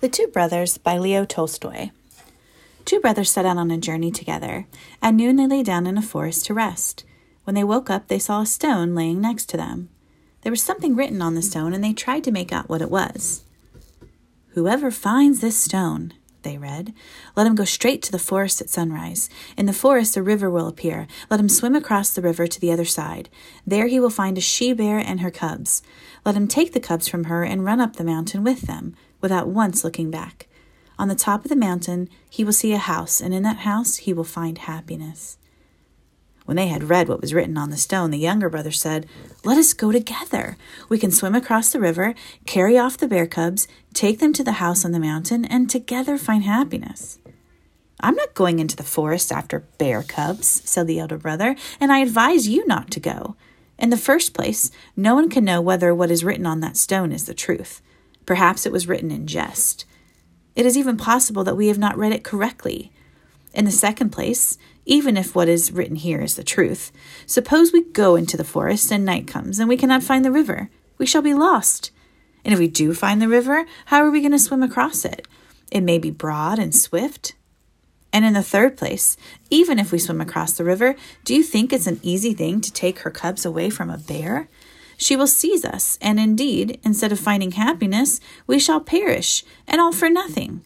The Two Brothers by Leo Tolstoy. Two brothers set out on a journey together. At noon they lay down in a forest to rest. When they woke up, they saw a stone laying next to them. There was something written on the stone, and they tried to make out what it was. Whoever finds this stone, they read, let him go straight to the forest at sunrise. In the forest, a river will appear. Let him swim across the river to the other side. There he will find a she bear and her cubs. Let him take the cubs from her and run up the mountain with them without once looking back. On the top of the mountain he will see a house, and in that house he will find happiness. When they had read what was written on the stone, the younger brother said, Let us go together. We can swim across the river, carry off the bear cubs, take them to the house on the mountain, and together find happiness. I'm not going into the forest after bear cubs, said the elder brother, and I advise you not to go. In the first place, no one can know whether what is written on that stone is the truth. Perhaps it was written in jest. It is even possible that we have not read it correctly. In the second place, even if what is written here is the truth, suppose we go into the forest and night comes and we cannot find the river. We shall be lost. And if we do find the river, how are we going to swim across it? It may be broad and swift. And in the third place, even if we swim across the river, do you think it's an easy thing to take her cubs away from a bear? She will seize us, and indeed, instead of finding happiness, we shall perish, and all for nothing.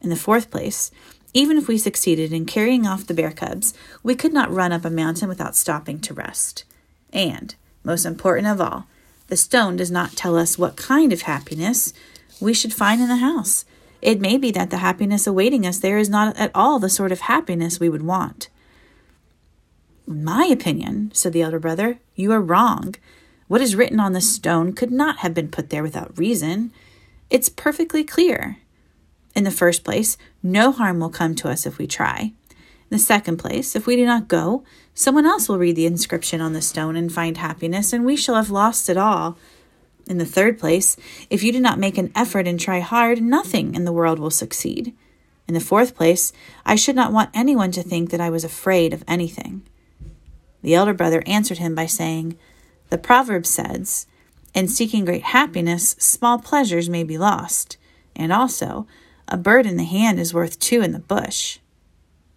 In the fourth place, even if we succeeded in carrying off the bear cubs, we could not run up a mountain without stopping to rest. And, most important of all, the stone does not tell us what kind of happiness we should find in the house. It may be that the happiness awaiting us there is not at all the sort of happiness we would want. In my opinion, said the elder brother, you are wrong. What is written on the stone could not have been put there without reason. It's perfectly clear. In the first place, no harm will come to us if we try. In the second place, if we do not go, someone else will read the inscription on the stone and find happiness, and we shall have lost it all. In the third place, if you do not make an effort and try hard, nothing in the world will succeed. In the fourth place, I should not want anyone to think that I was afraid of anything. The elder brother answered him by saying, the proverb says, In seeking great happiness, small pleasures may be lost, and also, a bird in the hand is worth two in the bush.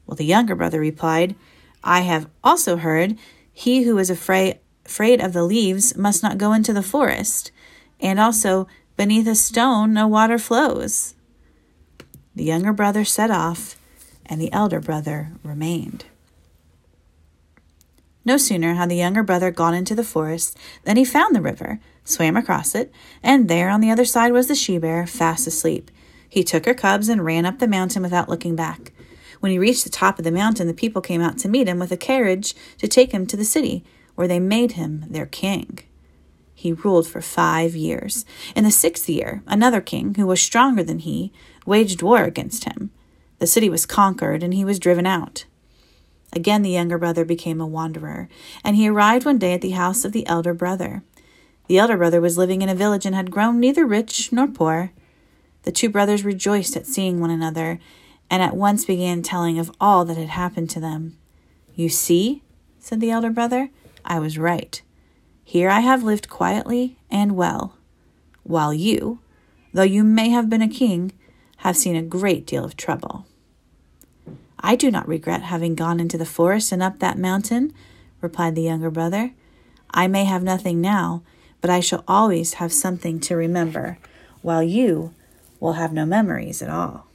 Well, the younger brother replied, I have also heard, He who is afraid, afraid of the leaves must not go into the forest, and also, beneath a stone no water flows. The younger brother set off, and the elder brother remained. No sooner had the younger brother gone into the forest than he found the river, swam across it, and there on the other side was the she bear, fast asleep. He took her cubs and ran up the mountain without looking back. When he reached the top of the mountain, the people came out to meet him with a carriage to take him to the city, where they made him their king. He ruled for five years. In the sixth year, another king, who was stronger than he, waged war against him. The city was conquered, and he was driven out. Again the younger brother became a wanderer, and he arrived one day at the house of the elder brother. The elder brother was living in a village and had grown neither rich nor poor. The two brothers rejoiced at seeing one another, and at once began telling of all that had happened to them. You see, said the elder brother, I was right. Here I have lived quietly and well, while you, though you may have been a king, have seen a great deal of trouble. I do not regret having gone into the forest and up that mountain, replied the younger brother. I may have nothing now, but I shall always have something to remember, while you will have no memories at all.